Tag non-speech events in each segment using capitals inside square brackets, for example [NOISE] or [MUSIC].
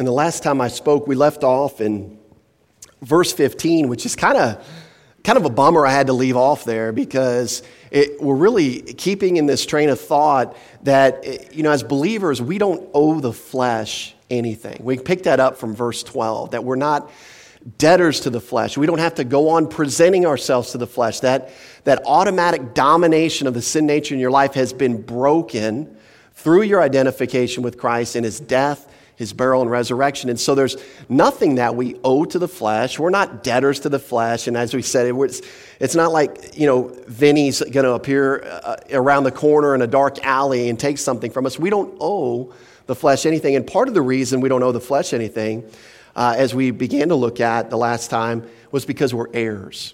And the last time I spoke, we left off in verse 15, which is kind of kind of a bummer I had to leave off there because it, we're really keeping in this train of thought that, you know, as believers, we don't owe the flesh anything. We pick that up from verse 12, that we're not debtors to the flesh. We don't have to go on presenting ourselves to the flesh. That, that automatic domination of the sin nature in your life has been broken through your identification with Christ in his death his burial and resurrection. And so there's nothing that we owe to the flesh. We're not debtors to the flesh. And as we said, it's, it's not like, you know, Vinny's going to appear uh, around the corner in a dark alley and take something from us. We don't owe the flesh anything. And part of the reason we don't owe the flesh anything, uh, as we began to look at the last time, was because we're heirs.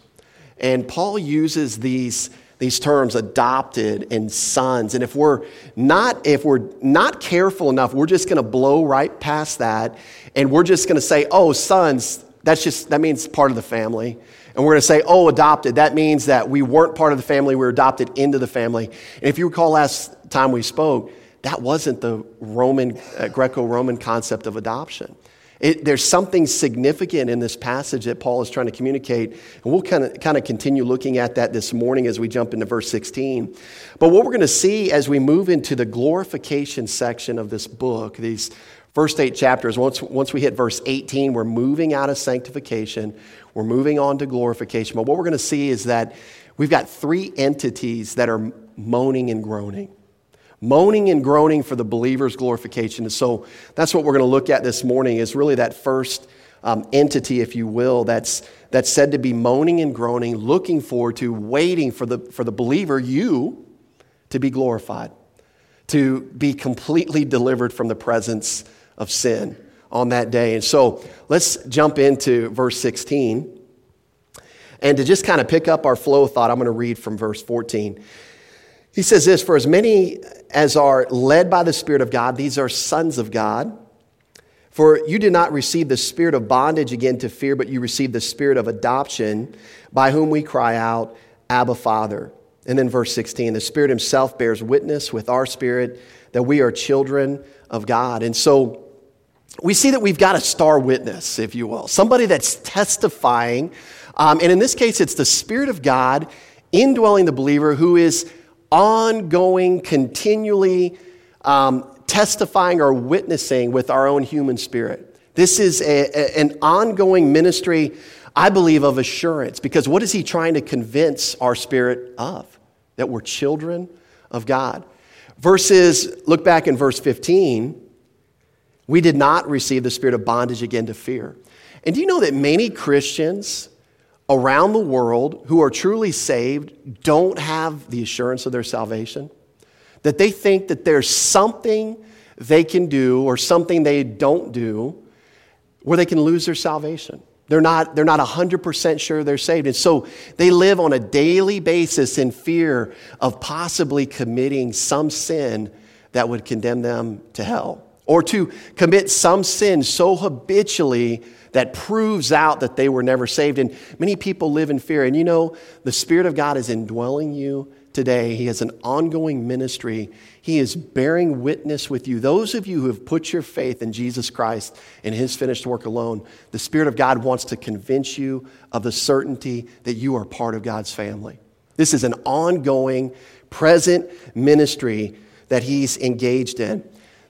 And Paul uses these these terms adopted and sons. And if we're not if we're not careful enough we're just going to blow right past that. And we're just going to say oh sons that's just that means part of the family. And we're going to say oh adopted that means that we weren't part of the family we were adopted into the family. And if you recall last time we spoke that wasn't the roman uh, greco-roman concept of adoption it, there's something significant in this passage that Paul is trying to communicate, and we'll kind of, kind of continue looking at that this morning as we jump into verse 16. But what we're going to see as we move into the glorification section of this book, these first eight chapters, once, once we hit verse 18, we're moving out of sanctification, we're moving on to glorification. But what we're going to see is that we've got three entities that are moaning and groaning moaning and groaning for the believer's glorification. And so that's what we're going to look at this morning is really that first um, entity, if you will, that's, that's said to be moaning and groaning, looking forward to, waiting for the, for the believer, you, to be glorified, to be completely delivered from the presence of sin on that day. And so let's jump into verse 16. And to just kind of pick up our flow of thought, I'm going to read from verse 14. He says this For as many as are led by the Spirit of God, these are sons of God. For you did not receive the spirit of bondage again to fear, but you received the spirit of adoption, by whom we cry out, Abba, Father. And then verse 16 the Spirit Himself bears witness with our spirit that we are children of God. And so we see that we've got a star witness, if you will, somebody that's testifying. Um, and in this case, it's the Spirit of God indwelling the believer who is ongoing, continually um, testifying or witnessing with our own human spirit. This is a, a, an ongoing ministry, I believe, of assurance because what is he trying to convince our spirit of? That we're children of God. Verses, look back in verse 15, we did not receive the spirit of bondage again to fear. And do you know that many Christians around the world who are truly saved don't have the assurance of their salvation. That they think that there's something they can do or something they don't do where they can lose their salvation. They're not, they're not 100% sure they're saved. And so they live on a daily basis in fear of possibly committing some sin that would condemn them to hell or to commit some sin so habitually that proves out that they were never saved. And many people live in fear. And you know, the Spirit of God is indwelling you today. He has an ongoing ministry. He is bearing witness with you. Those of you who have put your faith in Jesus Christ and His finished work alone, the Spirit of God wants to convince you of the certainty that you are part of God's family. This is an ongoing, present ministry that He's engaged in.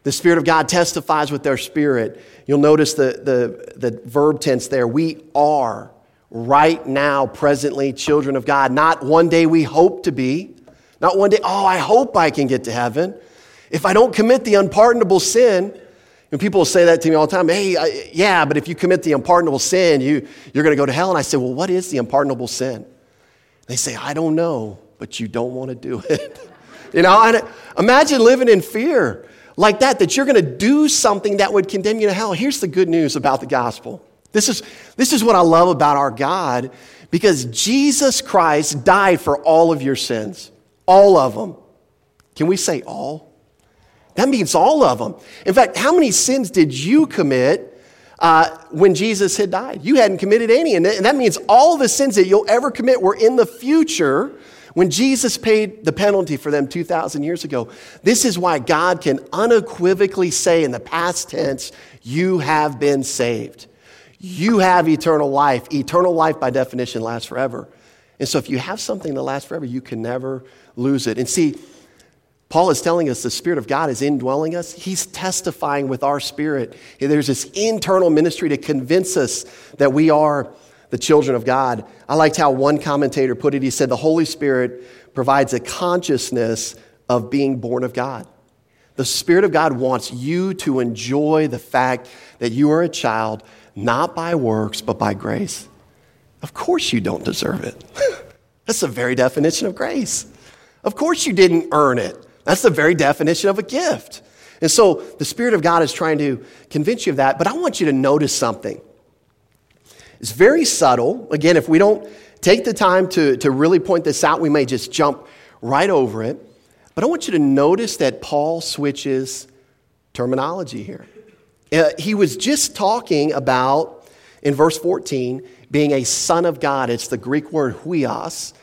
The Spirit of God testifies with their spirit. You'll notice the, the, the verb tense there. We are right now, presently, children of God. Not one day we hope to be. Not one day, oh, I hope I can get to heaven. If I don't commit the unpardonable sin, and people say that to me all the time, hey, I, yeah, but if you commit the unpardonable sin, you, you're going to go to hell. And I say, well, what is the unpardonable sin? They say, I don't know, but you don't want to do it. [LAUGHS] you know, imagine living in fear like that, that you're going to do something that would condemn you to hell. Here's the good news about the gospel. This is, this is what I love about our God because Jesus Christ died for all of your sins, all of them. Can we say all? That means all of them. In fact, how many sins did you commit uh, when Jesus had died? You hadn't committed any. And that means all the sins that you'll ever commit were in the future When Jesus paid the penalty for them 2,000 years ago, this is why God can unequivocally say in the past tense, You have been saved. You have eternal life. Eternal life, by definition, lasts forever. And so, if you have something that lasts forever, you can never lose it. And see, Paul is telling us the Spirit of God is indwelling us. He's testifying with our spirit. There's this internal ministry to convince us that we are the children of God. I liked how one commentator put it. He said, The Holy Spirit provides a consciousness of being born of God. The Spirit of God wants you to enjoy the fact that you are a child, not by works, but by grace. Of course, you don't deserve it. [LAUGHS] That's the very definition of grace. Of course, you didn't earn it. That's the very definition of a gift. And so the Spirit of God is trying to convince you of that. But I want you to notice something. It's very subtle. Again, if we don't take the time to, to really point this out, we may just jump right over it. But I want you to notice that Paul switches terminology here. Uh, he was just talking about, in verse 14, being a son of God. It's the Greek word huios.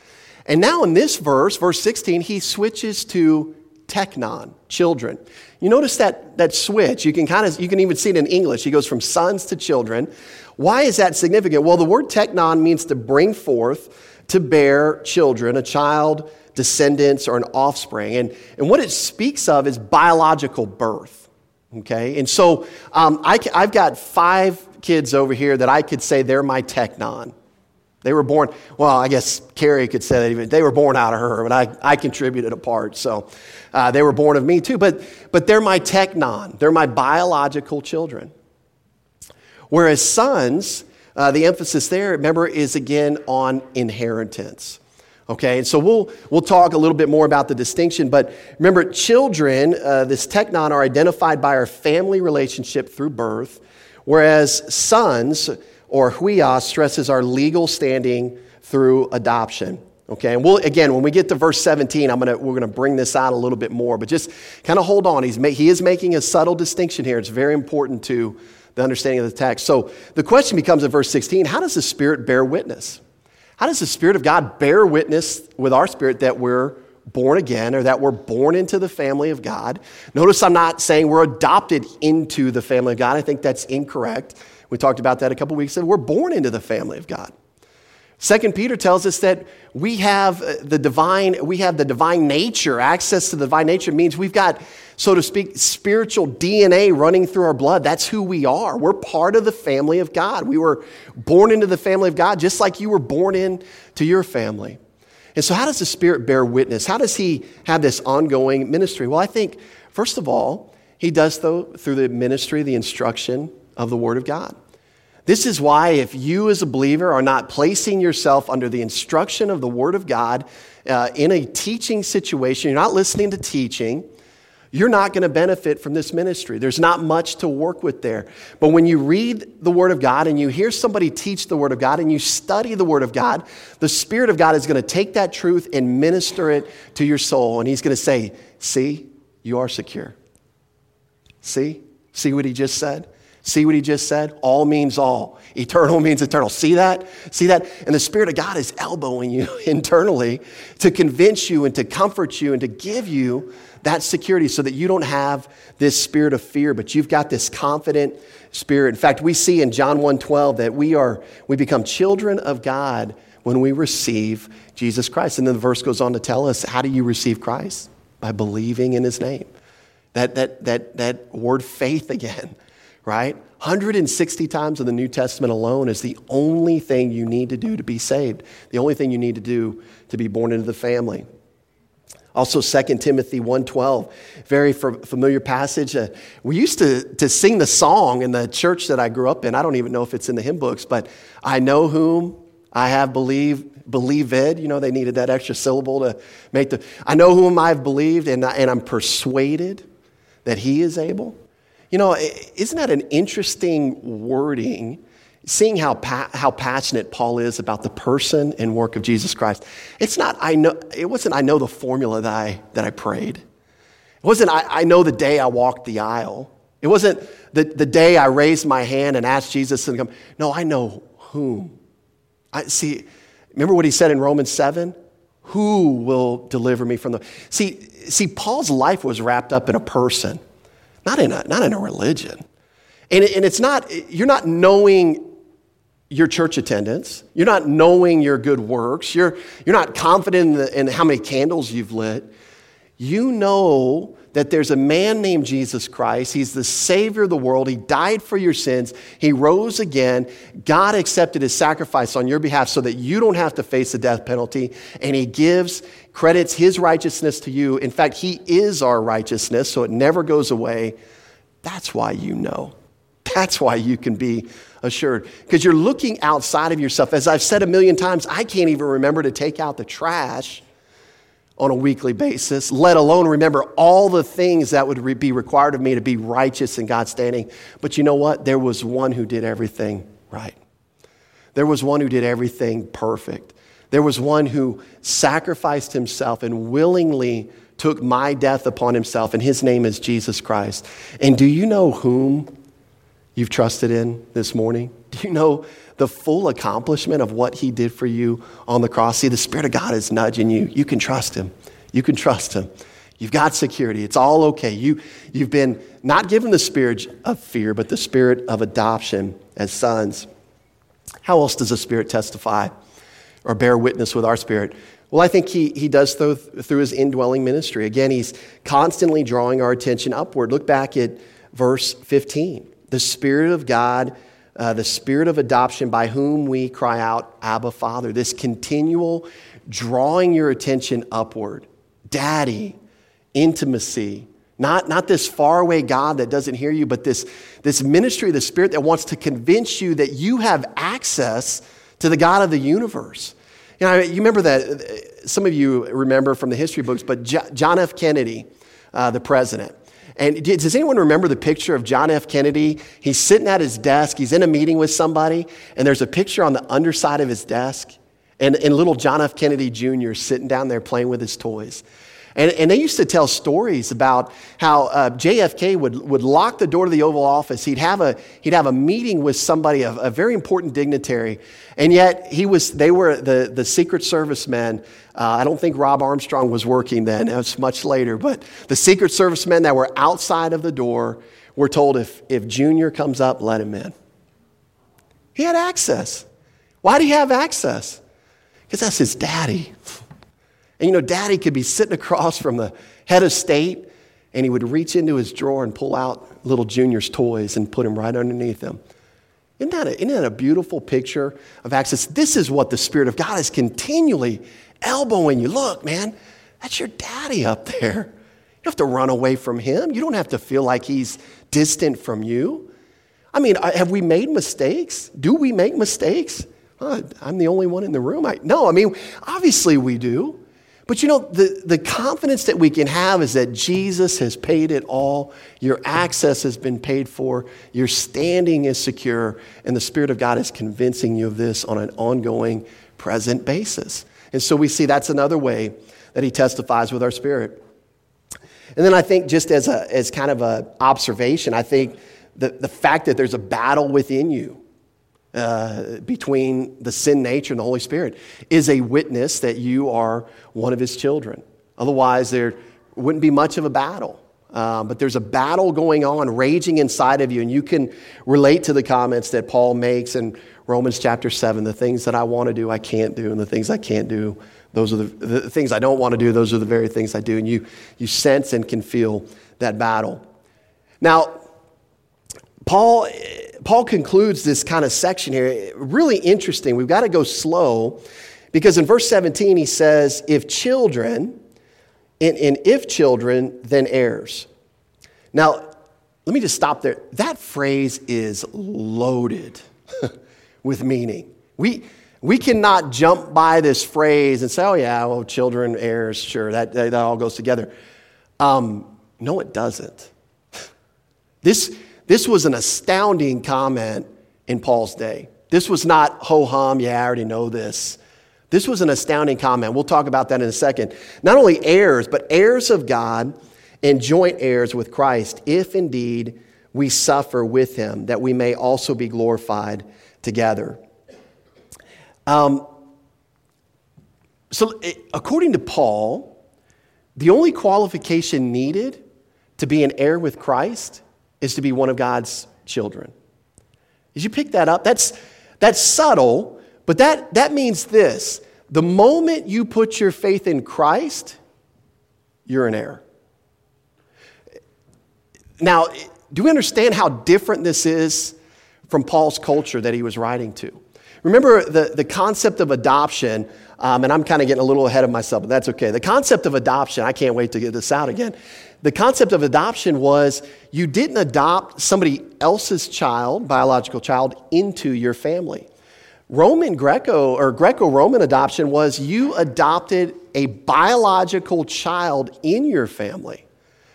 And now in this verse, verse 16, he switches to teknon, children. You notice that, that switch. You can kind of, you can even see it in English. He goes from sons to children. Why is that significant? Well, the word teknon means to bring forth, to bear children, a child, descendants, or an offspring. And, and what it speaks of is biological birth. Okay? And so um, I, I've got five kids over here that I could say they're my teknon. They were born, well, I guess Carrie could say that even. They were born out of her, but I, I contributed a part. So uh, they were born of me too. But, but they're my teknon, they're my biological children. Whereas sons, uh, the emphasis there, remember, is again on inheritance. Okay, and so we'll, we'll talk a little bit more about the distinction, but remember, children, uh, this teknon, are identified by our family relationship through birth, whereas sons, or huios stresses our legal standing through adoption. Okay, and we'll again when we get to verse 17, I'm gonna we're gonna bring this out a little bit more, but just kind of hold on. He's ma- he is making a subtle distinction here. It's very important to the understanding of the text. So the question becomes in verse 16: How does the Spirit bear witness? How does the Spirit of God bear witness with our spirit that we're born again or that we're born into the family of God? Notice I'm not saying we're adopted into the family of God. I think that's incorrect. We talked about that a couple weeks ago. We're born into the family of God. Second Peter tells us that we have uh, the divine, we have the divine nature. Access to the divine nature means we've got, so to speak, spiritual DNA running through our blood. That's who we are. We're part of the family of God. We were born into the family of God, just like you were born into your family. And so, how does the Spirit bear witness? How does He have this ongoing ministry? Well, I think, first of all, He does so through the ministry, the instruction of the Word of God. This is why, if you as a believer are not placing yourself under the instruction of the Word of God uh, in a teaching situation, you're not listening to teaching, you're not going to benefit from this ministry. There's not much to work with there. But when you read the Word of God and you hear somebody teach the Word of God and you study the Word of God, the Spirit of God is going to take that truth and minister it to your soul. And He's going to say, See, you are secure. See? See what He just said? See what he just said? All means all. Eternal [LAUGHS] means eternal. See that? See that? And the Spirit of God is elbowing you [LAUGHS] internally to convince you and to comfort you and to give you that security so that you don't have this spirit of fear, but you've got this confident spirit. In fact, we see in John 1:12 that we are we become children of God when we receive Jesus Christ. And then the verse goes on to tell us, how do you receive Christ? By believing in his name. That, that, that, that word faith again right? 160 times in the New Testament alone is the only thing you need to do to be saved, the only thing you need to do to be born into the family. Also 2 Timothy 1:12, very familiar passage. Uh, we used to, to sing the song in the church that I grew up in. I don't even know if it's in the hymn books, but I know whom I have believed, believed. You know, they needed that extra syllable to make the. I know whom I've believed, and, and I'm persuaded that he is able. You know, isn't that an interesting wording? Seeing how, pa- how passionate Paul is about the person and work of Jesus Christ. It's not, I know, it wasn't, I know the formula that I, that I prayed. It wasn't, I, I know the day I walked the aisle. It wasn't the, the day I raised my hand and asked Jesus to come. No, I know whom. I see, remember what he said in Romans 7? Who will deliver me from the. See, see, Paul's life was wrapped up in a person, not in a, not in a religion. And, and it's not, you're not knowing your church attendance. You're not knowing your good works. You're, you're not confident in, the, in how many candles you've lit. You know that there's a man named Jesus Christ. He's the Savior of the world. He died for your sins. He rose again. God accepted his sacrifice on your behalf so that you don't have to face the death penalty. And he gives, credits his righteousness to you. In fact, he is our righteousness, so it never goes away. That's why you know. That's why you can be assured. Because you're looking outside of yourself. As I've said a million times, I can't even remember to take out the trash on a weekly basis, let alone remember all the things that would be required of me to be righteous in God's standing. But you know what? There was one who did everything right. There was one who did everything perfect. There was one who sacrificed himself and willingly took my death upon himself, and his name is Jesus Christ. And do you know whom you've trusted in this morning? Do you know the full accomplishment of what he did for you on the cross. See, the Spirit of God is nudging you. You can trust him. You can trust him. You've got security. It's all okay. You, you've been not given the spirit of fear, but the spirit of adoption as sons. How else does the Spirit testify or bear witness with our spirit? Well, I think he, he does so through his indwelling ministry. Again, he's constantly drawing our attention upward. Look back at verse 15. The Spirit of God uh, the spirit of adoption by whom we cry out, Abba, Father. This continual drawing your attention upward. Daddy, intimacy. Not, not this faraway God that doesn't hear you, but this, this ministry of the Spirit that wants to convince you that you have access to the God of the universe. You know, you remember that, uh, some of you remember from the history books, but John F. Kennedy, uh, the president, and does anyone remember the picture of John F. Kennedy? He's sitting at his desk, he's in a meeting with somebody, and there's a picture on the underside of his desk, and, and little John F. Kennedy Jr. sitting down there playing with his toys. And, and they used to tell stories about how uh, JFK would, would lock the door to the Oval Office. He'd have a, he'd have a meeting with somebody, a, a very important dignitary, and yet he was, they were the, the Secret Service men. Uh, I don't think Rob Armstrong was working then, it was much later, but the Secret Service men that were outside of the door were told if, if Junior comes up, let him in. He had access. Why did he have access? Because that's his daddy. And you know, daddy could be sitting across from the head of state and he would reach into his drawer and pull out little Junior's toys and put them right underneath him. Isn't that, a, isn't that a beautiful picture of access? This is what the Spirit of God is continually elbowing you. Look, man, that's your daddy up there. You don't have to run away from him. You don't have to feel like he's distant from you. I mean, have we made mistakes? Do we make mistakes? I'm the only one in the room. I, no, I mean, obviously we do. But you know, the, the confidence that we can have is that Jesus has paid it all. Your access has been paid for. Your standing is secure. And the Spirit of God is convincing you of this on an ongoing, present basis. And so we see that's another way that He testifies with our spirit. And then I think, just as, a, as kind of an observation, I think the, the fact that there's a battle within you uh, between the sin nature and the Holy Spirit is a witness that you are one of his children. Otherwise, there wouldn't be much of a battle. Uh, but there's a battle going on, raging inside of you, and you can relate to the comments that Paul makes in Romans chapter 7 the things that I want to do, I can't do, and the things I can't do, those are the, the things I don't want to do, those are the very things I do. And you, you sense and can feel that battle. Now, Paul Paul concludes this kind of section here. Really interesting. We've got to go slow because in verse 17 he says, if children, and, and if children, then heirs. Now, let me just stop there. That phrase is loaded [LAUGHS] with meaning. We, we cannot jump by this phrase and say, oh, yeah, well, children, heirs, sure, that, that, all goes together. Um, no, it doesn't. [LAUGHS] This, this was an astounding comment in Paul's day. This was not ho hum, yeah, I already know this. This was an astounding comment. We'll talk about that in a second. Not only heirs, but heirs of God and joint heirs with Christ, if indeed we suffer with him, that we may also be glorified together. Um, So, according to Paul, the only qualification needed to be an heir with Christ is to be one of God's children. Did you pick that up? That's, that's subtle, but that, that means this the moment you put your faith in Christ, you're an heir. Now, do we understand how different this is from Paul's culture that he was writing to? Remember the, the concept of adoption, um, and I'm kind of getting a little ahead of myself, but that's okay. The concept of adoption, I can't wait to get this out again. The concept of adoption was you didn't adopt somebody else's child, biological child, into your family. Roman Greco or Greco Roman adoption was you adopted a biological child in your family.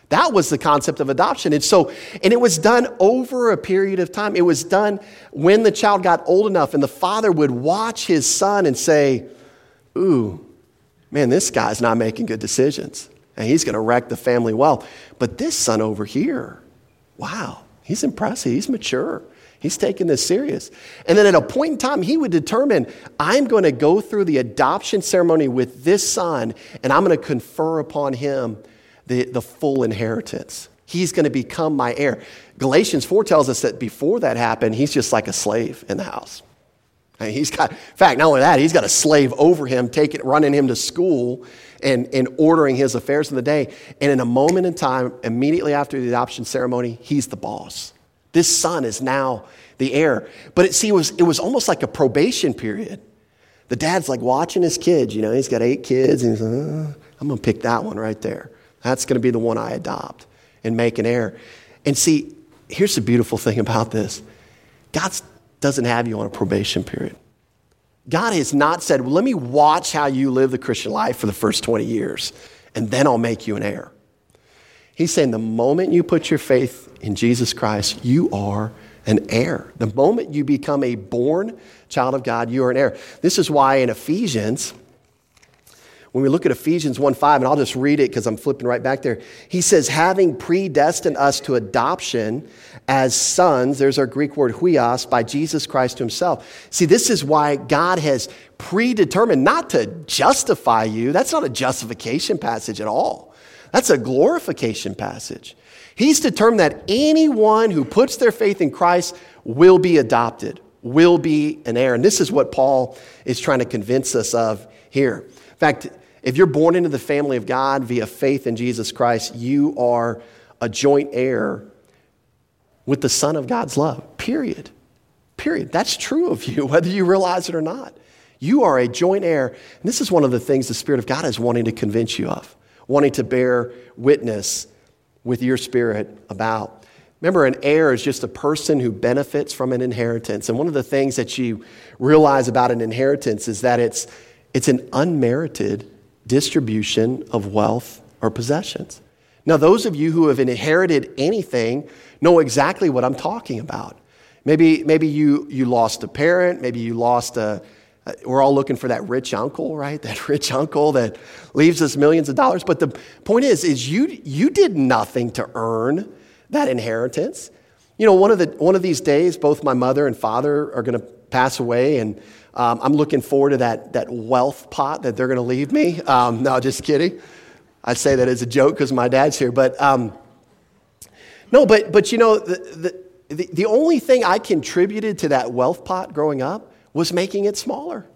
That was the concept of adoption. And so, and it was done over a period of time. It was done when the child got old enough, and the father would watch his son and say, Ooh, man, this guy's not making good decisions. And he's going to wreck the family wealth. But this son over here, wow, he's impressive. He's mature. He's taking this serious. And then at a point in time, he would determine I'm going to go through the adoption ceremony with this son, and I'm going to confer upon him the, the full inheritance. He's going to become my heir. Galatians 4 tells us that before that happened, he's just like a slave in the house. He's got, in fact, not only that, he's got a slave over him, taking, running him to school and, and ordering his affairs of the day. And in a moment in time, immediately after the adoption ceremony, he's the boss. This son is now the heir. But it, see, it was, it was almost like a probation period. The dad's like watching his kids. You know, he's got eight kids, and he's like, uh, I'm going to pick that one right there. That's going to be the one I adopt and make an heir. And see, here's the beautiful thing about this God doesn't have you on a probation period. God has not said, well, let me watch how you live the Christian life for the first 20 years, and then I'll make you an heir. He's saying the moment you put your faith in Jesus Christ, you are an heir. The moment you become a born child of God, you are an heir. This is why in Ephesians, when we look at Ephesians 1 5, and I'll just read it because I'm flipping right back there, he says, having predestined us to adoption as sons, there's our Greek word huios, by Jesus Christ himself. See, this is why God has predetermined not to justify you. That's not a justification passage at all. That's a glorification passage. He's determined that anyone who puts their faith in Christ will be adopted, will be an heir. And this is what Paul is trying to convince us of here. In fact, if you're born into the family of God via faith in Jesus Christ, you are a joint heir with the Son of God's love, period. Period. That's true of you, [LAUGHS] whether you realize it or not. You are a joint heir. And this is one of the things the Spirit of God is wanting to convince you of wanting to bear witness with your spirit about. Remember, an heir is just a person who benefits from an inheritance. And one of the things that you realize about an inheritance is that it's, it's an unmerited distribution of wealth or possessions. Now, those of you who have inherited anything know exactly what I'm talking about. Maybe, maybe you, you lost a parent, maybe you lost a, we're all looking for that rich uncle, right? [LAUGHS] That rich uncle that leaves us millions of dollars. But the point is, is you, you did nothing to earn that inheritance. You know, one of, the, one of these days, both my mother and father are going to pass away, and um, I'm looking forward to that, that wealth pot that they're going to leave me. Um, no, just kidding. I say that as a joke because my dad's here. But um, no, but, but you know, the, the, the only thing I contributed to that wealth pot growing up was making it smaller.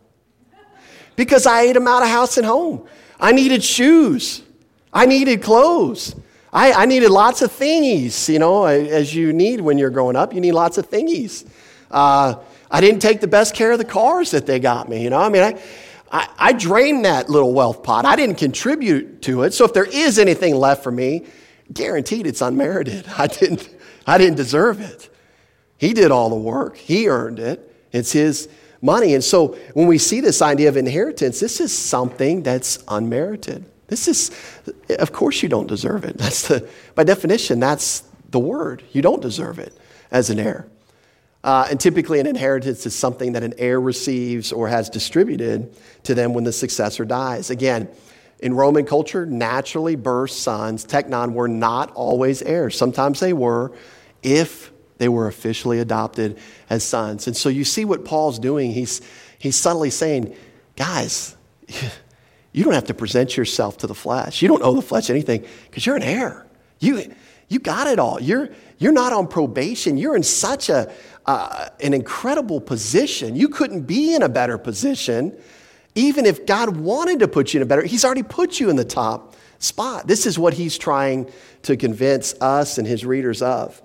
Because I ate them out of house and home. I needed shoes. I needed clothes. I, I needed lots of thingies, you know, as you need when you're growing up. You need lots of thingies. Uh, I didn't take the best care of the cars that they got me, you know. I mean, I, I, I drained that little wealth pot. I didn't contribute to it. So if there is anything left for me, guaranteed it's unmerited. [LAUGHS] I didn't, I didn't deserve it. He did all the work, he earned it. It's his money. And so when we see this idea of inheritance, this is something that's unmerited. This is, of course, you don't deserve it. That's the, by definition, that's the word. You don't deserve it as an heir. Uh, and typically, an inheritance is something that an heir receives or has distributed to them when the successor dies. Again, in Roman culture, naturally birth sons, teknon, were not always heirs. Sometimes they were if they were officially adopted as sons. And so you see what Paul's doing. He's, he's subtly saying, guys, [LAUGHS] You don't have to present yourself to the flesh. You don't owe the flesh anything because you're an heir. You, you got it all. You're, you're not on probation. You're in such a, uh, an incredible position. You couldn't be in a better position even if God wanted to put you in a better, He's already put you in the top spot. This is what He's trying to convince us and His readers of.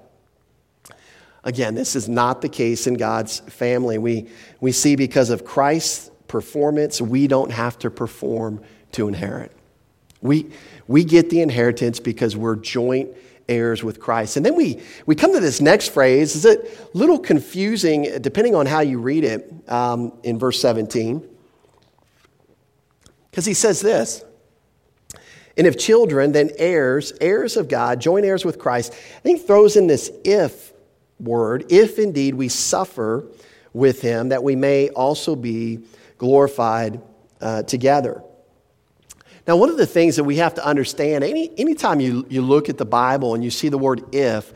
Again, this is not the case in God's family. We, we see because of Christ's performance, we don't have to perform to inherit. We, we get the inheritance because we're joint heirs with Christ. And then we, we come to this next phrase. Is it a little confusing depending on how you read it um, in verse 17? Because he says this and if children, then heirs, heirs of God, joint heirs with Christ. I think throws in this if word, if indeed we suffer with him, that we may also be glorified uh, together. Now, one of the things that we have to understand, any, anytime you, you look at the Bible and you see the word if,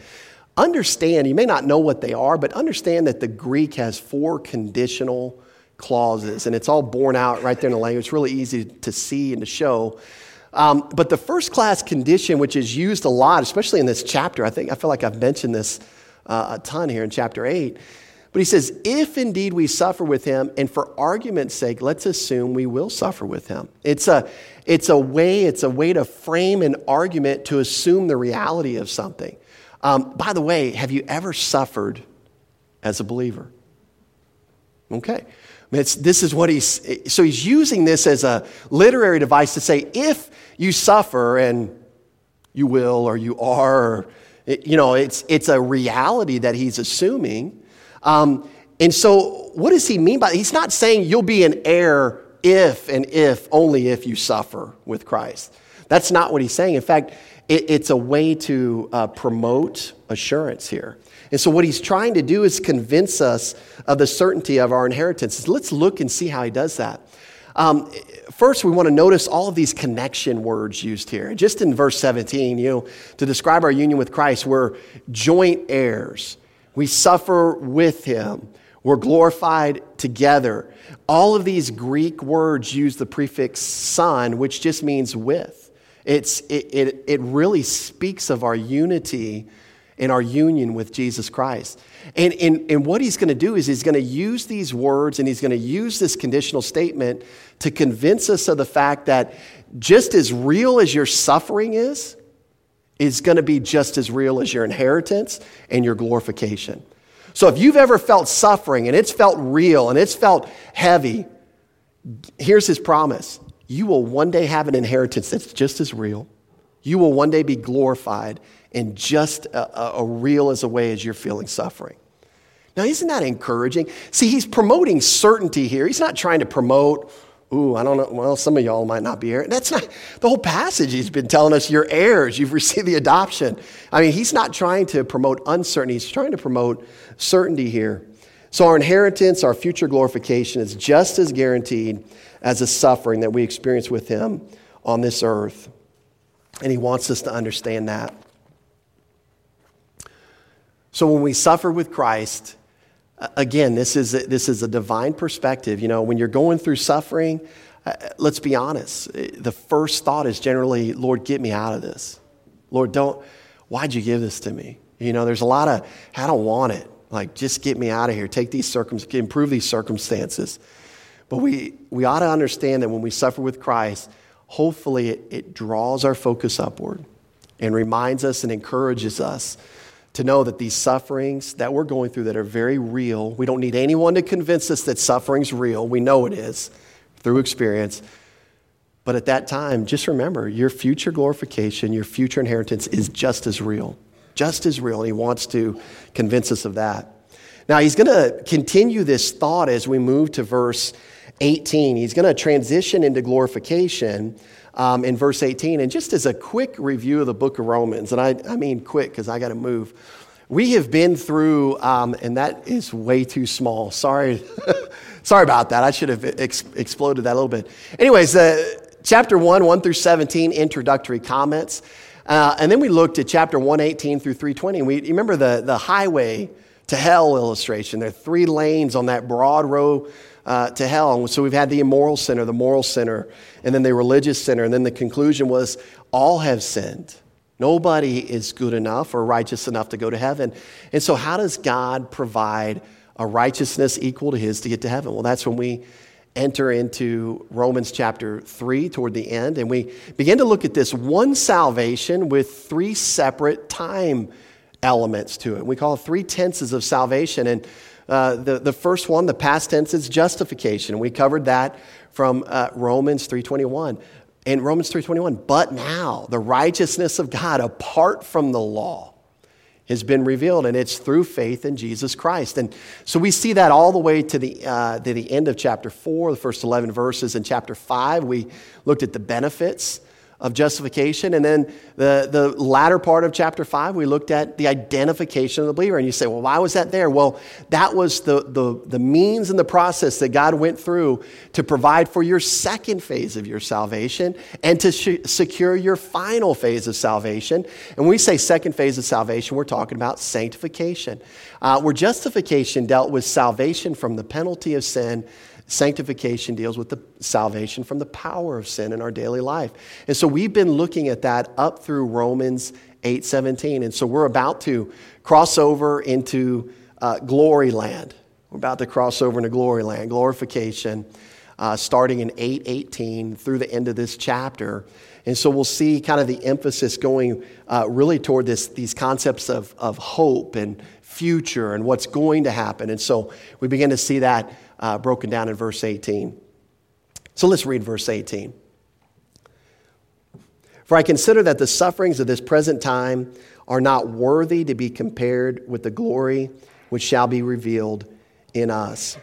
understand, you may not know what they are, but understand that the Greek has four conditional clauses, and it's all borne out right there in the language. It's really easy to see and to show. Um, but the first class condition, which is used a lot, especially in this chapter, I think I feel like I've mentioned this uh, a ton here in chapter 8. But he says, if indeed we suffer with him, and for argument's sake, let's assume we will suffer with him. It's a, it's a way, it's a way to frame an argument to assume the reality of something. Um, by the way, have you ever suffered as a believer? Okay. It's, this is what he's, so he's using this as a literary device to say, if you suffer, and you will or you are, or, you know, it's, it's a reality that he's assuming. Um, and so, what does he mean by that? He's not saying you'll be an heir if and if, only if you suffer with Christ. That's not what he's saying. In fact, it, it's a way to uh, promote assurance here. And so, what he's trying to do is convince us of the certainty of our inheritance. Let's look and see how he does that. Um, first, we want to notice all of these connection words used here. Just in verse 17, you know, to describe our union with Christ, we're joint heirs. We suffer with him. We're glorified together. All of these Greek words use the prefix son, which just means with. It's, it, it, it really speaks of our unity and our union with Jesus Christ. And, and, and what he's going to do is he's going to use these words and he's going to use this conditional statement to convince us of the fact that just as real as your suffering is, is going to be just as real as your inheritance and your glorification. So if you've ever felt suffering and it's felt real and it's felt heavy, here's his promise. You will one day have an inheritance that's just as real. You will one day be glorified in just a, a real as a way as you're feeling suffering. Now, isn't that encouraging? See, he's promoting certainty here. He's not trying to promote, ooh, I don't know, well, some of y'all might not be heirs. That's not the whole passage. He's been telling us you're heirs, you've received the adoption. I mean, he's not trying to promote uncertainty, he's trying to promote certainty here. So, our inheritance, our future glorification is just as guaranteed as the suffering that we experience with him on this earth. And he wants us to understand that. So when we suffer with Christ, again, this is a, this is a divine perspective. You know, when you're going through suffering, uh, let's be honest. The first thought is generally, Lord, get me out of this. Lord, don't, why'd you give this to me? You know, there's a lot of, I don't want it. Like, just get me out of here. Take these circumstances, improve these circumstances. But we, we ought to understand that when we suffer with Christ, hopefully it, it draws our focus upward and reminds us and encourages us to know that these sufferings that we're going through that are very real, we don't need anyone to convince us that suffering's real. We know it is through experience. But at that time, just remember your future glorification, your future inheritance is just as real. Just as real. And he wants to convince us of that. Now, he's going to continue this thought as we move to verse 18. He's going to transition into glorification um, in verse 18. And just as a quick review of the book of Romans, and I, I mean quick because I got to move. We have been through, um, and that is way too small. Sorry, [LAUGHS] sorry about that. I should have ex- exploded that a little bit. Anyways, uh, chapter 1, 1 through 17, introductory comments. Uh, and then we looked at chapter 118 through 320. And we remember the, the highway to hell illustration. There are three lanes on that broad road uh, to hell. So we've had the immoral sinner, the moral sinner, and then the religious sinner. And then the conclusion was all have sinned. Nobody is good enough or righteous enough to go to heaven. And so, how does God provide a righteousness equal to His to get to heaven? Well, that's when we enter into Romans chapter 3 toward the end, and we begin to look at this one salvation with three separate time elements to it. We call it three tenses of salvation. And uh, the, the first one, the past tense, is justification. We covered that from uh, Romans 3.21. In Romans 3.21, but now the righteousness of God apart from the law has been revealed, and it's through faith in Jesus Christ. And so we see that all the way to the, uh, to the end of chapter 4, the first 11 verses. In chapter 5, we looked at the benefits of justification. And then the, the latter part of chapter 5, we looked at the identification of the believer. And you say, well, why was that there? Well, that was the, the, the means and the process that God went through to provide for your second phase of your salvation and to sh- secure your final phase of salvation. And when we say second phase of salvation, we're talking about sanctification, uh, where justification dealt with salvation from the penalty of sin Sanctification deals with the salvation from the power of sin in our daily life. And so we've been looking at that up through Romans 8:17. And so we're about to cross over into uh, glory land. We're about to cross over into glory land, glorification, uh, starting in 8:18 through the end of this chapter. And so we'll see kind of the emphasis going uh, really toward this, these concepts of, of hope and future and what's going to happen. And so we begin to see that uh, broken down in verse 18. So let's read verse 18. For I consider that the sufferings of this present time are not worthy to be compared with the glory which shall be revealed in us.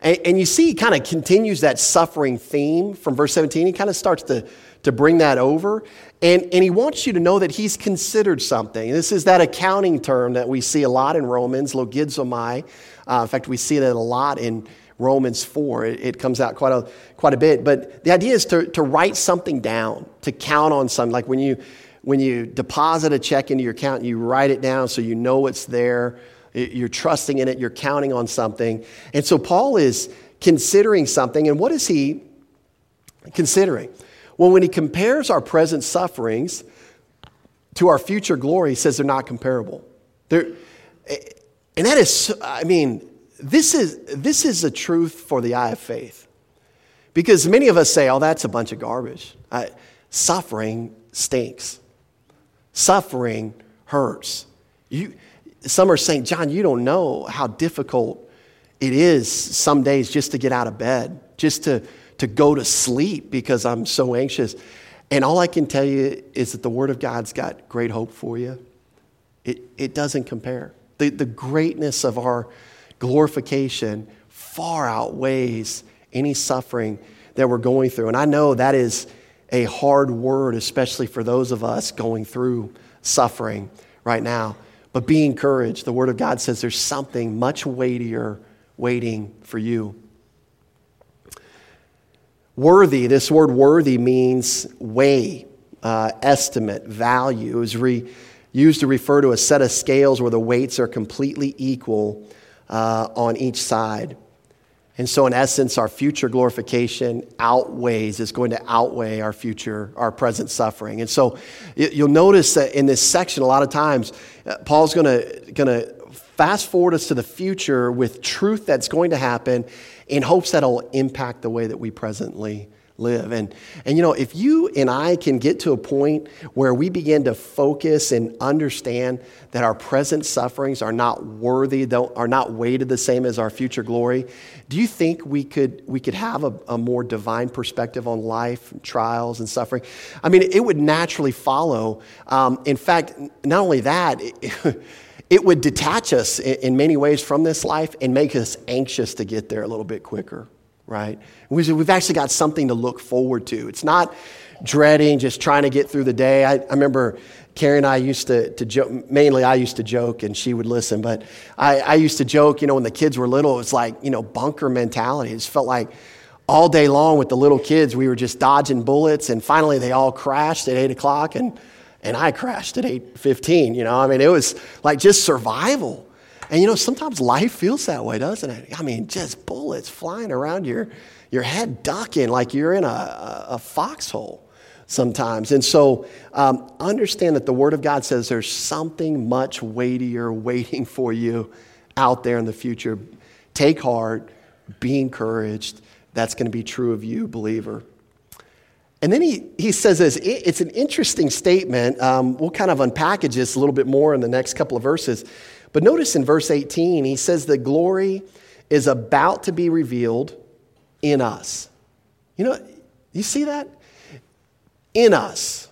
And, and you see, he kind of continues that suffering theme from verse 17. He kind of starts to, to bring that over. And, and he wants you to know that he's considered something. This is that accounting term that we see a lot in Romans, logizomai. Uh, in fact, we see that a lot in Romans 4. It, it, comes out quite a, quite a bit. But the idea is to, to write something down, to count on something. Like when you, when you deposit a check into your account, you write it down so you know it's there. You're trusting in it, you're counting on something. And so Paul is considering something. And what is he considering? Well, when he compares our present sufferings to our future glory, he says they're not comparable. They're, and that is, I mean, this is, this is a truth for the eye of faith. Because many of us say, oh, that's a bunch of garbage. I, suffering stinks. Suffering hurts. You, some are saying, John, you don't know how difficult it is some days just to get out of bed, just to, to go to sleep because I'm so anxious. And all I can tell you is that the Word of God's got great hope for you. It, it doesn't compare. The, the greatness of our glorification far outweighs any suffering that we're going through. And I know that is a hard word, especially for those of us going through suffering right now. But be encouraged. The Word of God says there's something much weightier waiting for you. Worthy, this word worthy means weigh, uh, estimate, value. It was re- used to refer to a set of scales where the weights are completely equal uh, on each side. And so, in essence, our future glorification outweighs, is going to outweigh our future, our present suffering. And so, you'll notice that in this section, a lot of times, uh, Paul's going to, going to fast forward us to the future with truth that's going to happen in hopes that it'll impact the way that we presently live. And, and you know, if you and I can get to a point where we begin to focus and understand that our present sufferings are not worthy, don't, are not weighted the same as our future glory, do you think we could, we could have a, a more divine perspective on life, trials, and suffering? I mean, it would naturally follow. Um, in fact, not only that, it, [LAUGHS] it would detach us in, many ways from this life and make us anxious to get there a little bit quicker right? We've actually got something to look forward to. It's not dreading, just trying to get through the day. I, I remember Carrie and I used to, to joke, mainly I used to joke and she would listen, but I, I used to joke, you know, when the kids were little, it was like, you know, bunker mentality. It just felt like all day long with the little kids, we were just dodging bullets and finally they all crashed at eight o'clock and and I crashed at 8:15, you know. I mean, it was like just survival. And you know, sometimes life feels that way, doesn't it? I mean, just bullets flying around your, your head, ducking like you're in a, a, foxhole sometimes. And so um, understand that the Word of God says there's something much weightier waiting for you out there in the future. Take heart, be encouraged. That's going to be true of you, believer. And then he, he says this it's an interesting statement. Um, we'll kind of unpackage this a little bit more in the next couple of verses. But notice in verse 18, he says the glory is about to be revealed in us. You know, you see that? In us.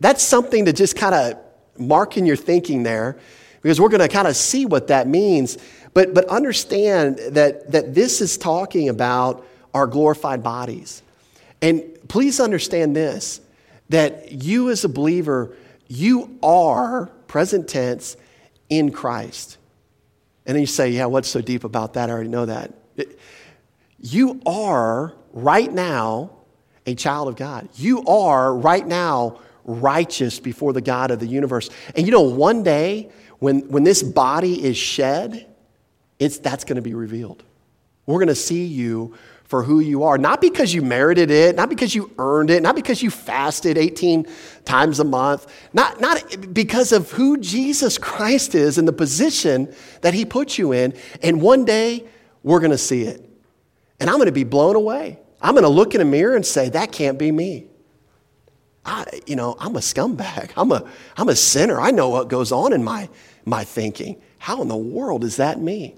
That's something to just kind of mark in your thinking there because we're going to kind of see what that means. But, but understand that, that this is talking about our glorified bodies. And please understand this that you as a believer, you are, present tense, in Christ. And then you say, yeah, what's so deep about that? I already know that. You are right now a child of God. You are right now righteous before the God of the universe. And you know, one day when, when this body is shed, it's, that's going to be revealed. We're going to see you for who you are. Not because you merited it, not because you earned it, not because you fasted 18 times a month, not, not because of who Jesus Christ is and the position that he put you in. And one day, we're going to see it. And I'm going to be blown away. I'm going to look in a mirror and say, that can't be me. I, you know, I'm a scumbag. I'm a, I'm a sinner. I know what goes on in my, my thinking. How in the world is that me?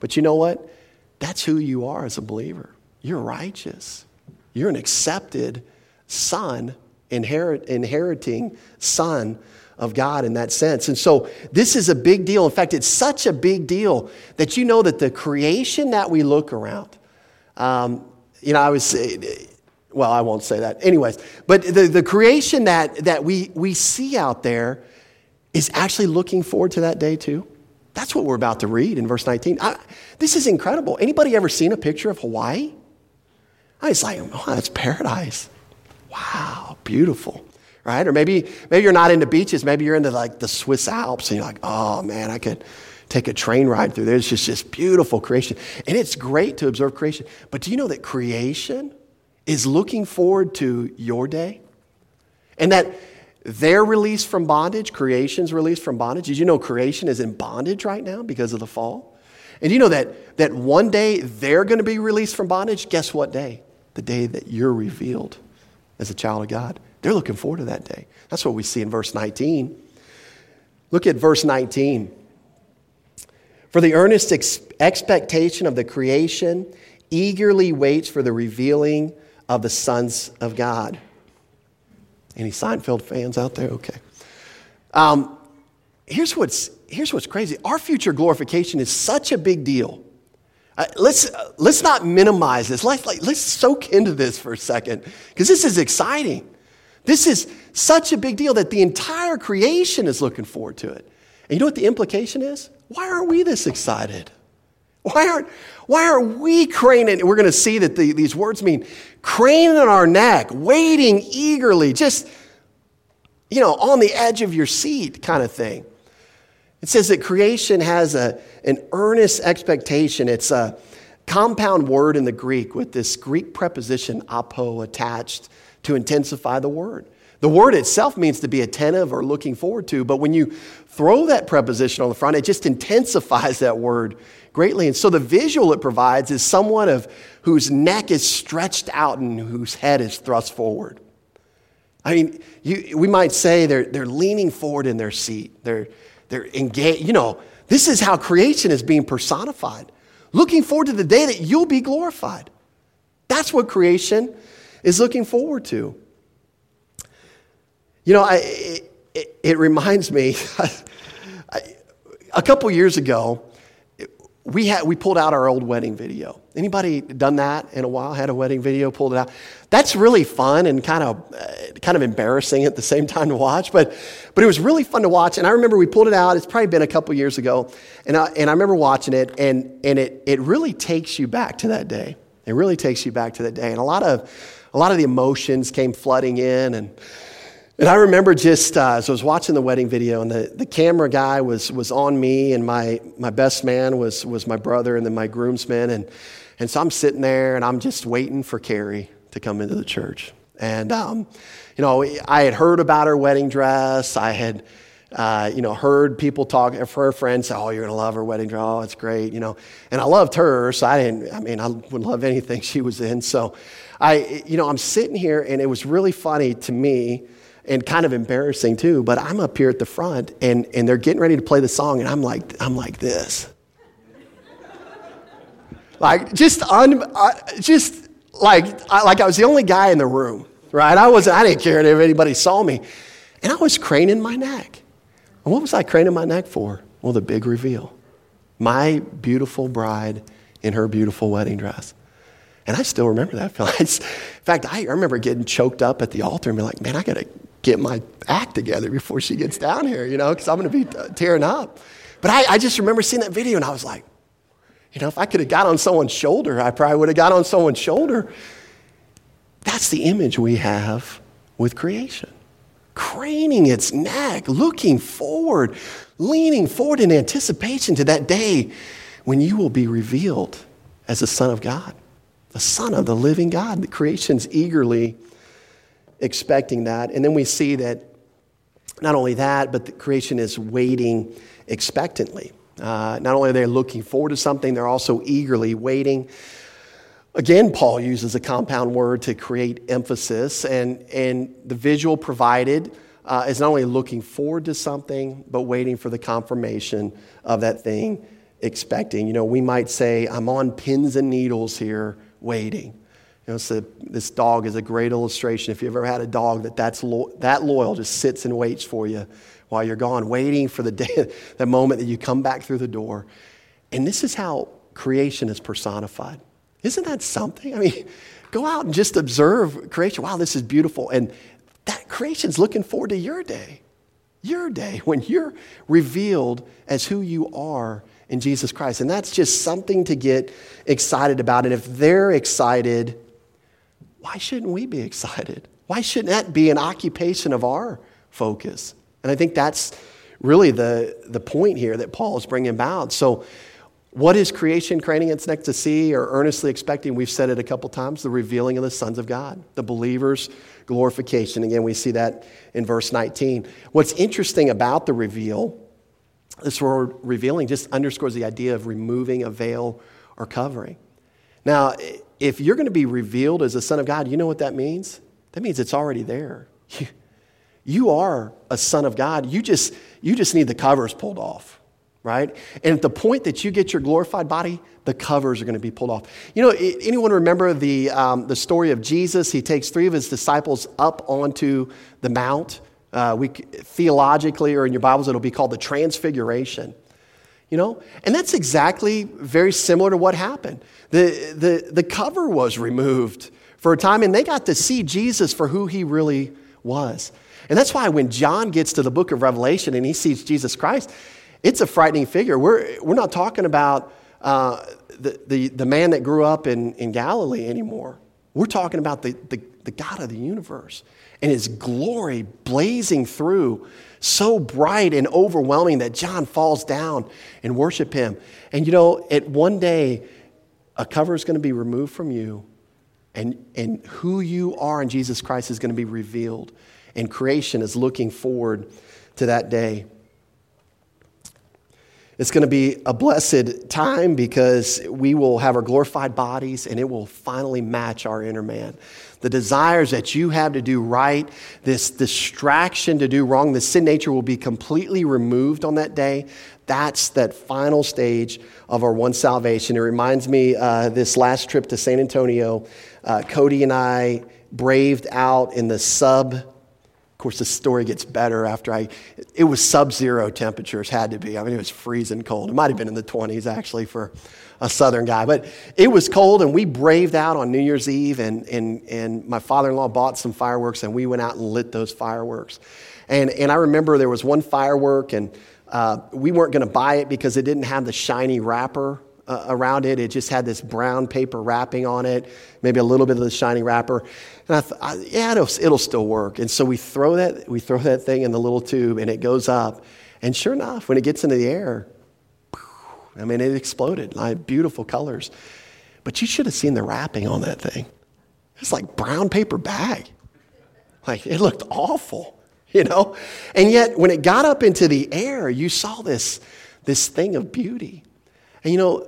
But you know what? That's who you are as a believer. You're righteous. You're an accepted son, inherit, inheriting son of God in that sense. And so this is a big deal. In fact, it's such a big deal that you know that the creation that we look around, um, you know, I was, well, I won't say that. Anyways, but the, the creation that, that we, we see out there is actually looking forward to that day too. That's what we're about to read in verse 19. I, this is incredible. Anybody ever seen a picture of Hawaii? I was like, oh, that's paradise. Wow, beautiful. Right? Or maybe, maybe you're not into beaches. Maybe you're into like the Swiss Alps and you're like, oh man, I could take a train ride through there. It's just this beautiful creation. And it's great to observe creation. But do you know that creation is looking forward to your day? And that their release from bondage, creation's release from bondage. Did you know creation is in bondage right now because of the fall? And you know that, that one day they're going to be released from bondage? Guess what day? The day that you're revealed as a child of God. They're looking forward to that day. That's what we see in verse 19. Look at verse 19. For the earnest ex- expectation of the creation eagerly waits for the revealing of the sons of God. Any Seinfeld fans out there? Okay. Um, here's, what's, here's what's crazy our future glorification is such a big deal uh, let's, uh, let's not minimize this. Let's, like, let's soak into this for a second because this is exciting. This is such a big deal that the entire creation is looking forward to it. And you know what the implication is? Why aren't we this excited? Why aren't, why aren't we craning? We're going to see that the, these words mean craning our neck, waiting eagerly, just, you know, on the edge of your seat kind of thing. It says that creation has a, an earnest expectation. It's a compound word in the Greek with this Greek preposition apo attached to intensify the word. The word itself means to be attentive or looking forward to, but when you throw that preposition on the front, it just intensifies that word greatly. And so the visual it provides is someone of whose neck is stretched out and whose head is thrust forward. I mean, you, we might say they're, they're leaning forward in their seat. They're, they're engaged. You know, this is how creation is being personified. Looking forward to the day that you'll be glorified. That's what creation is looking forward to. You know, I, it, it, reminds me, [LAUGHS] I, a couple years ago, we, had, we pulled out our old wedding video. Anybody done that in a while? Had a wedding video, pulled it out. That's really fun and kind of, uh, kind of embarrassing at the same time to watch, but, but it was really fun to watch. And I remember we pulled it out. It's probably been a couple years ago, and I, and I remember watching it, and, and it, it really takes you back to that day. It really takes you back to that day, and a lot of, a lot of the emotions came flooding in, and And I remember just uh, as I was watching the wedding video, and the, the camera guy was, was on me, and my, my best man was, was my brother, and then my groomsmen. And, and so I'm sitting there, and I'm just waiting for Carrie to come into the church. And, um, you know, I had heard about her wedding dress. I had, uh, you know, heard people talk, her friends say, oh, you're going to love her wedding dress. Oh, it's great, you know. And I loved her, so I didn't, I mean, I would love anything [LAUGHS] she was in. So I, you know, I'm sitting here, and it was really funny to me and kind of embarrassing too. But I'm up here at the front, and, and they're getting ready to play the song, and I'm like, I'm like this, like just un, uh, just like I, like I was the only guy in the room, right? I was I didn't care if anybody saw me, and I was craning my neck. And what was I craning my neck for? Well, the big reveal, my beautiful bride in her beautiful wedding dress. And I still remember that [LAUGHS] feeling. In fact, I remember getting choked up at the altar and being like, man, I got to get my act together before she gets down here, you know, because I'm going to be tearing up. But I, I just remember seeing that video and I was like, you know, if I could have got on someone's shoulder, I probably would have got on someone's shoulder. That's the image we have with creation. Craning its neck, looking forward, leaning forward in anticipation to that day when you will be revealed as the Son of God, the Son of the living God. The creation's eagerly expecting that. And then we see that not only that, but the creation is waiting expectantly. Uh, not only are they looking forward to something, they're also eagerly waiting. Again, Paul uses a compound word to create emphasis, and, and the visual provided uh, is not only looking forward to something, but waiting for the confirmation of that thing, expecting. You know, we might say, I'm on pins and needles here, waiting. You know, so this dog is a great illustration. If you've ever had a dog that that's lo- that loyal, just sits and waits for you while you're gone, waiting for the [LAUGHS] day, the moment that you come back through the door. And this is how creation is personified. Isn't that something? I mean, go out and just observe creation. Wow, this is beautiful. And that creation's looking forward to your day, your day [LAUGHS] when you're revealed as who you are in Jesus Christ. And that's just something to get excited about. And if they're excited, why shouldn't we be excited? Why shouldn't that be an occupation of our focus? And I think that's really the, the point here that Paul is bringing about. So, what is creation craning its neck to see or earnestly expecting? We've said it a couple times the revealing of the sons of God, the believers' glorification. Again, we see that in verse 19. What's interesting about the reveal, this word revealing just underscores the idea of removing a veil or covering. Now, if you're going to be revealed as a son of God, you know what that means? That means it's already there. [LAUGHS] You, are a son of God. You just, you just need the covers pulled off, right? And at the point that you get your glorified body, the covers are going to be pulled off. You know, anyone remember the, um, the story of Jesus? He takes three of his disciples up onto the mount. Uh, we, theologically, or in your Bibles, it'll be called the Transfiguration you know? And that's exactly very similar to what happened. The, the, the cover was removed for a time, and they got to see Jesus for who he really was. And that's why when John gets to the book of Revelation and he sees Jesus Christ, it's a frightening figure. We're, we're not talking about uh, the, the, the man that grew up in, in Galilee anymore. We're talking about the, the, the God of the universe and his glory blazing through so bright and overwhelming that John falls down and worship him. And you know, at one day, a cover is going to be removed from you, and, and who you are in Jesus Christ is going to be revealed. And creation is looking forward to that day. It's going to be a blessed time because we will have our glorified bodies and it will finally match our inner man the desires that you have to do right, this distraction to do wrong, the sin nature will be completely removed on that day. That's that final stage of our one salvation. It reminds me uh, this last trip to San Antonio, uh, Cody and I braved out in the sub. Course, the story gets better after I. It was sub-zero temperatures, had to be. I mean, it was freezing cold. It might have been in the 20s actually for a southern guy. But it was cold, and we braved out on New Year's Eve, and, and, and my father in law bought some fireworks, and we went out and lit those fireworks. And, and I remember there was one firework, and uh, we weren't going to buy it because it didn't have the shiny wrapper uh, around it. It just had this brown paper wrapping on it, maybe a little bit of the shiny wrapper. And I thought, yeah, it'll, it'll still work. And so we throw that we throw that thing in the little tube, and it goes up. And sure enough, when it gets into the air, I mean, it exploded. Had beautiful colors. But you should have seen the wrapping on that thing. It's like brown paper bag. Like it looked awful, you know? And yet when it got up into the air, you saw this, this thing of beauty. And you know,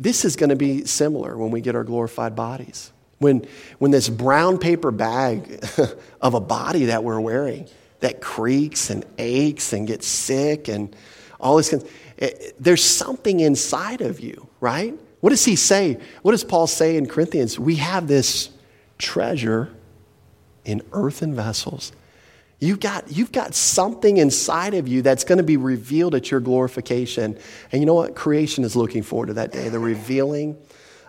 this is going to be similar when we get our glorified bodies. When, when this brown paper bag [LAUGHS] of a body that we're wearing that creaks and aches and gets sick and all this, it, eh, there's something inside of you, right? What does he say? What does Paul say in Corinthians? We have this treasure in earthen vessels. You've got, you've got something inside of you that's going to be revealed at your glorification. And you know what? Creation is looking forward to that day, the revealing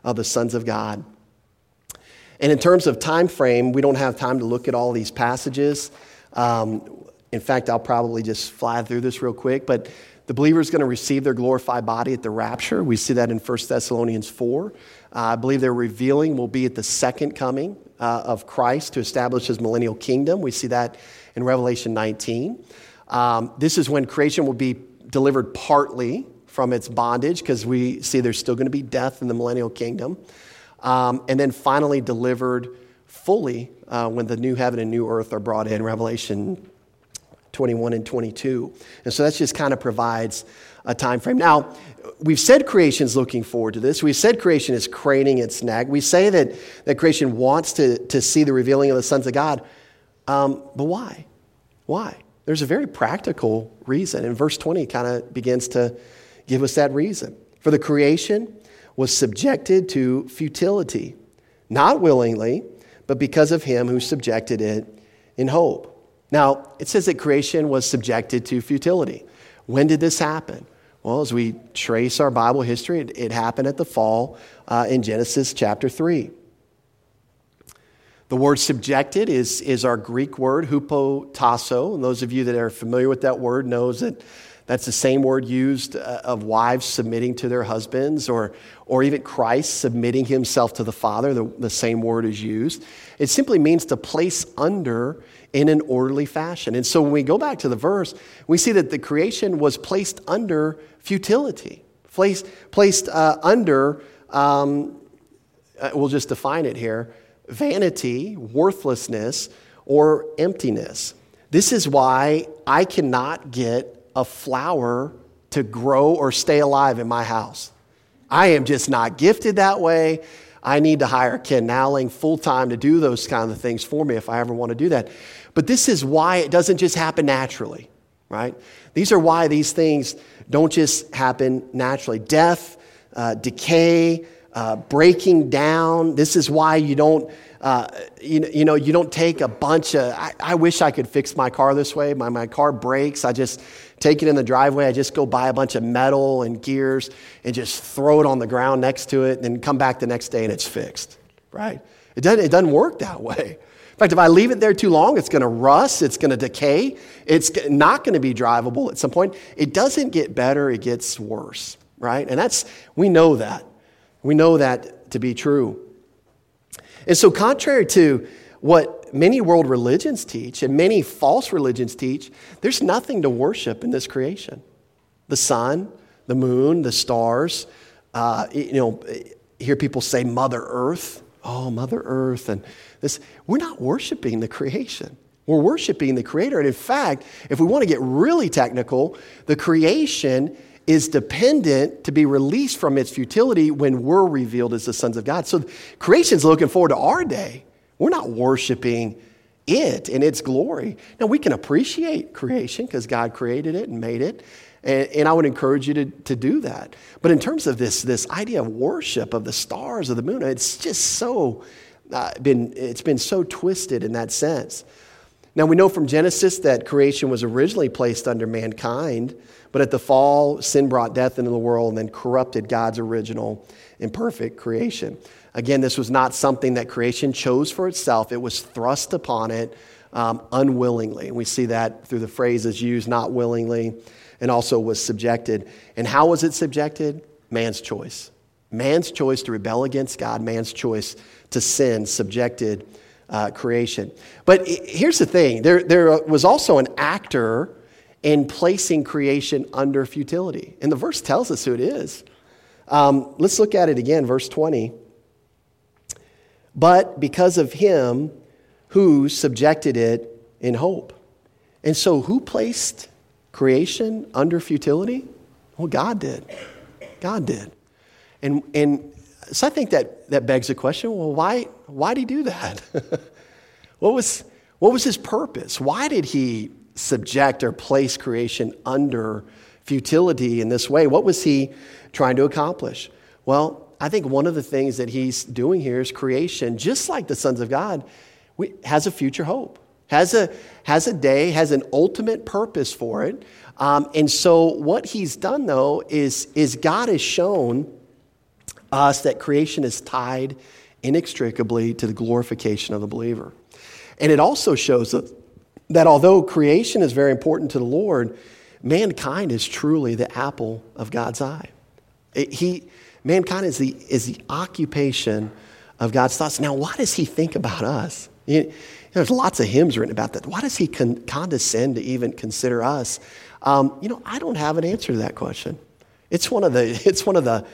of the sons of God. And in terms of time frame, we don't have time to look at all these passages. Um, in fact, I'll probably just fly through this real quick. But the believer is going to receive their glorified body at the rapture. We see that in 1 Thessalonians 4. Uh, I believe their revealing will be at the second coming uh, of Christ to establish his millennial kingdom. We see that in Revelation 19. Um, this is when creation will be delivered partly from its bondage because we see there's still going to be death in the millennial kingdom. Um, and then finally delivered fully uh, when the new heaven and new earth are brought in, Revelation 21 and 22. And so that just kind of provides a time frame. Now, we've said creation is looking forward to this. We've said creation is craning its neck. We say that, that creation wants to, to see the revealing of the sons of God. Um, but why? Why? There's a very practical reason. And verse 20 kind of begins to give us that reason. For the creation was subjected to futility, not willingly, but because of him who subjected it in hope. Now, it says that creation was subjected to futility. When did this happen? Well, as we trace our Bible history, it, it happened at the fall uh, in Genesis chapter 3. The word subjected is, is our Greek word, hupotasso. And those of you that are familiar with that word knows that that's the same word used uh, of wives submitting to their husbands, or, or even Christ submitting himself to the Father. The, the same word is used. It simply means to place under in an orderly fashion. And so when we go back to the verse, we see that the creation was placed under futility, placed, placed uh, under, um, uh, we'll just define it here vanity, worthlessness, or emptiness. This is why I cannot get a flower to grow or stay alive in my house. I am just not gifted that way. I need to hire Ken Nowling full time to do those kind of things for me if I ever want to do that. But this is why it doesn't just happen naturally, right? These are why these things don't just happen naturally. Death, uh, decay, uh, breaking down. This is why you don't, uh, you, you, know, you don't take a bunch of. I, I, wish I could fix my car this way. My, my car breaks. I just take it in the driveway. I just go buy a bunch of metal and gears and just throw it on the ground next to it, and then come back the next day and it's fixed. Right? It doesn't. It doesn't work that way. In fact, if I leave it there too long, it's going to rust, it's going to decay, it's not going to be drivable at some point. It doesn't get better, it gets worse, right? And that's, we know that. We know that to be true. And so, contrary to what many world religions teach and many false religions teach, there's nothing to worship in this creation. The sun, the moon, the stars, uh, you know, hear people say Mother Earth. Oh, Mother Earth. And this, we're not worshiping the creation. We're worshiping the Creator. And in fact, if we want to get really technical, the creation is dependent to be released from its futility when we're revealed as the sons of God. So creation's looking forward to our day. We're not worshiping it and its glory. Now, we can appreciate creation because God created it and made it. And, and, I would encourage you to, to do that. But in terms of this, this idea of worship of the stars, of the moon, it's just so uh, been, it's been so twisted in that sense. Now, we know from Genesis that creation was originally placed under mankind, but at the fall, sin brought death into the world and then corrupted God's original and perfect creation. Again, this was not something that creation chose for itself, it was thrust upon it um, unwillingly. And we see that through the phrases used not willingly and also was subjected. And how was it subjected? man's choice. Man's choice to rebel against God, man's choice to sin subjected uh, creation. But here's the thing there, there was also an actor in placing creation under futility. And the verse tells us who it is. Um, let's look at it again, verse 20. But because of him who subjected it in hope. And so, who placed creation under futility? Well, God did. God did. And, and so I think that, that begs the question well, why, why did he do that? [LAUGHS] what, was, what was his purpose? Why did he subject or place creation under futility in this way? What was he trying to accomplish? Well, I think one of the things that he's doing here is creation, just like the sons of God, we, has a future hope, has a, has a day, has an ultimate purpose for it. Um, and so, what he's done, though, is, is God has shown us that creation is tied inextricably to the glorification of the believer. And it also shows us that although creation is very important to the Lord, mankind is truly the apple of God's eye. It, he, mankind is the, is the occupation of God's thoughts. Now, why does he think about us? There's lots of hymns written about that. Why does he con- condescend to even consider us? Um, you know, I don't have an answer to that question. It's one of the, [LAUGHS] it's one of the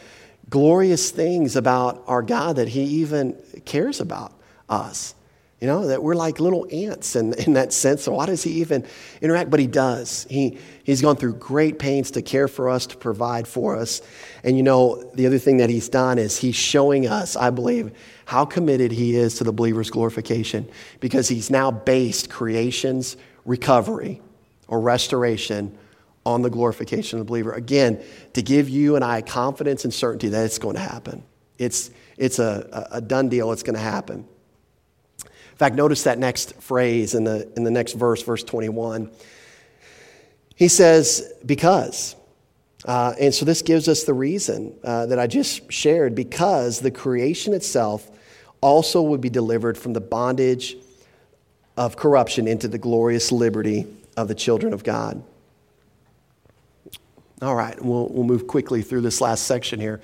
glorious things about our God that he even cares about us. You know, that we're like little ants in, in that sense. So why does he even interact? But he does. He, he's gone through great pains to care for us, to provide for us. And you know, the other thing that he's done is he's showing us, I believe, how committed he is to the believer's glorification because he's now based creation's recovery or restoration on the glorification of the believer. Again, to give you and I confidence and certainty that it's going to happen. It's, it's a, a done deal, it's going to happen. In fact, notice that next phrase in the, in the next verse, verse 21. He says, because. Uh, and so this gives us the reason uh, that I just shared because the creation itself also would be delivered from the bondage of corruption into the glorious liberty of the children of God. All right, we'll, we'll move quickly through this last section here.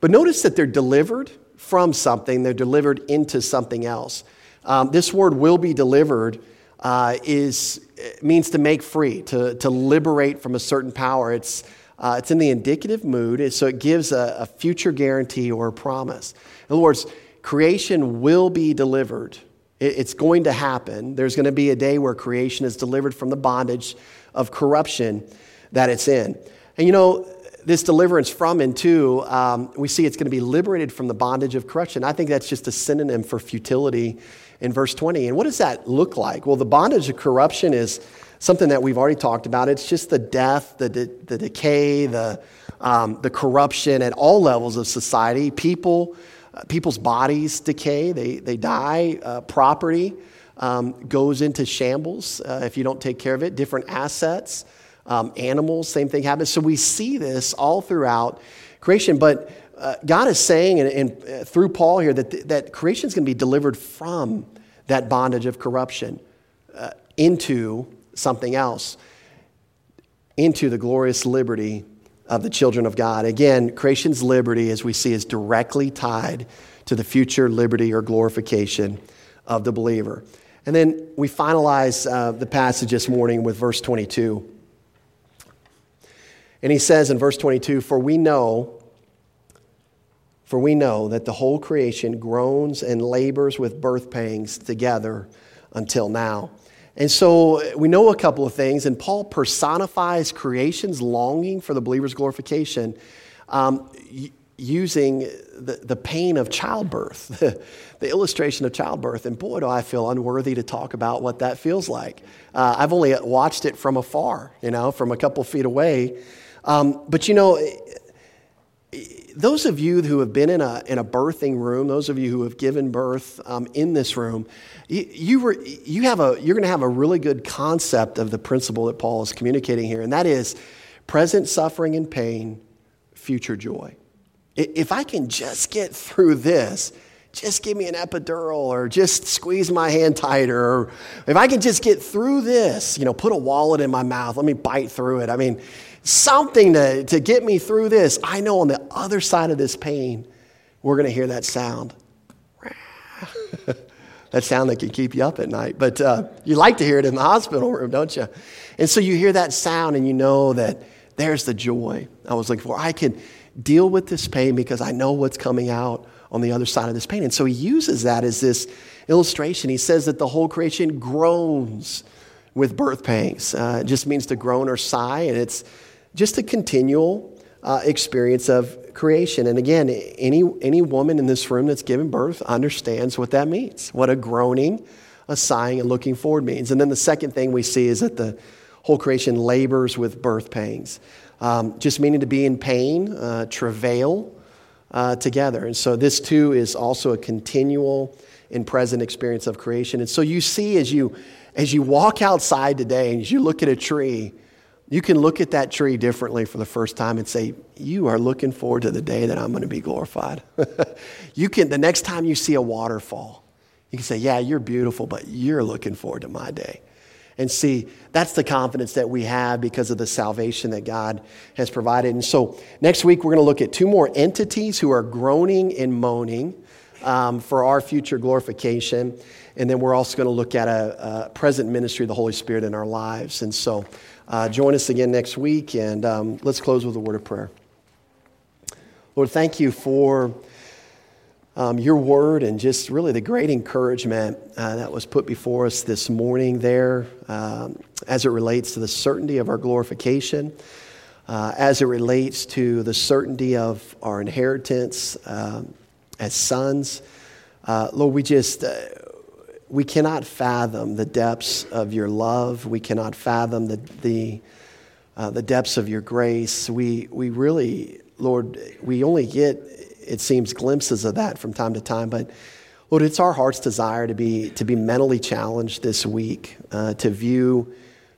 But notice that they're delivered from something, they're delivered into something else. Um, this word will be delivered uh, is, means to make free, to, to liberate from a certain power. It's, uh, it's in the indicative mood, so it gives a, a future guarantee or a promise. In other words, creation will be delivered. It, it's going to happen. There's going to be a day where creation is delivered from the bondage of corruption that it's in. And you know, this deliverance from and to, um, we see it's going to be liberated from the bondage of corruption. I think that's just a synonym for futility in verse 20. And what does that look like? Well, the bondage of corruption is something that we've already talked about. It's just the death, the, de- the decay, the, um, the corruption at all levels of society. People, uh, people's bodies decay, they, they die. Uh, property um, goes into shambles uh, if you don't take care of it. Different assets, um, animals, same thing happens. So we see this all throughout creation. But uh, God is saying, and, and uh, through Paul here, that, that creation is going to be delivered from that bondage of corruption uh, into something else, into the glorious liberty of the children of God. Again, creation's liberty, as we see, is directly tied to the future liberty or glorification of the believer. And then we finalize uh, the passage this morning with verse 22. And he says in verse 22 For we know for we know that the whole creation groans and labors with birth pangs together until now. And so we know a couple of things, and Paul personifies creation's longing for the believer's glorification um, using the, the pain of childbirth, [LAUGHS] the illustration of childbirth. And boy, do I feel unworthy to talk about what that feels like. Uh, I've only watched it from afar, you know, from a couple feet away. Um, but you know, those of you who have been in a, in a birthing room, those of you who have given birth um, in this room, you, you, were, you have a, you're going to have a really good concept of the principle that Paul is communicating here, and that is present suffering and pain, future joy. If I can just get through this, just give me an epidural or just squeeze my hand tighter or if I can just get through this, you know, put a wallet in my mouth, let me bite through it. I mean, something to, to get me through this. I know on the other side of this pain, we're going to hear that sound. [LAUGHS] that sound that can keep you up at night. But uh, you like to hear it in the hospital room, don't you? And so you hear that sound and you know that there's the joy I was looking for. I can deal with this pain because I know what's coming out on the other side of this pain. And so he uses that as this illustration. He says that the whole creation groans with birth pangs. Uh, it just means to groan or sigh, and it's just a continual uh, experience of creation. And again, any, any woman in this room that's given birth understands what that means, what a groaning, a sighing, and looking forward means. And then the second thing we see is that the whole creation labors with birth pangs, um, just meaning to be in pain, uh, travail uh, together. And so this too is also a continual and present experience of creation. And so you see as you as you walk outside today and as you look at a tree, you can look at that tree differently for the first time and say, You are looking forward to the day that I'm going to be glorified. [LAUGHS] you can, the next time you see a waterfall, you can say, Yeah, you're beautiful, but you're looking forward to my day. And see, that's the confidence that we have because of the salvation that God has provided. And so next week, we're going to look at two more entities who are groaning and moaning um, for our future glorification. And then we're also going to look at a, a present ministry of the Holy Spirit in our lives. And so, uh, join us again next week, and um, let's close with a word of prayer. Lord, thank you for um, your word and just really the great encouragement uh, that was put before us this morning there um, as it relates to the certainty of our glorification, uh, as it relates to the certainty of our inheritance um, as sons. Uh, Lord, we just uh, we cannot fathom the depths of your love. We cannot fathom the, the, uh, the depths of your grace. We, we really, Lord, we only get, it seems, glimpses of that from time to time. But Lord, it's our heart's desire to be, to be mentally challenged this week, uh, to view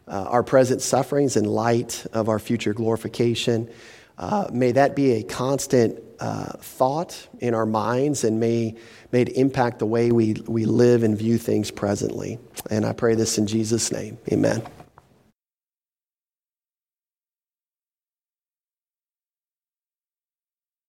uh, our present sufferings in light of our future glorification. Uh, may that be a constant uh, thought in our minds and may, may it impact the way we, we live and view things presently. And I pray this in Jesus' name. Amen.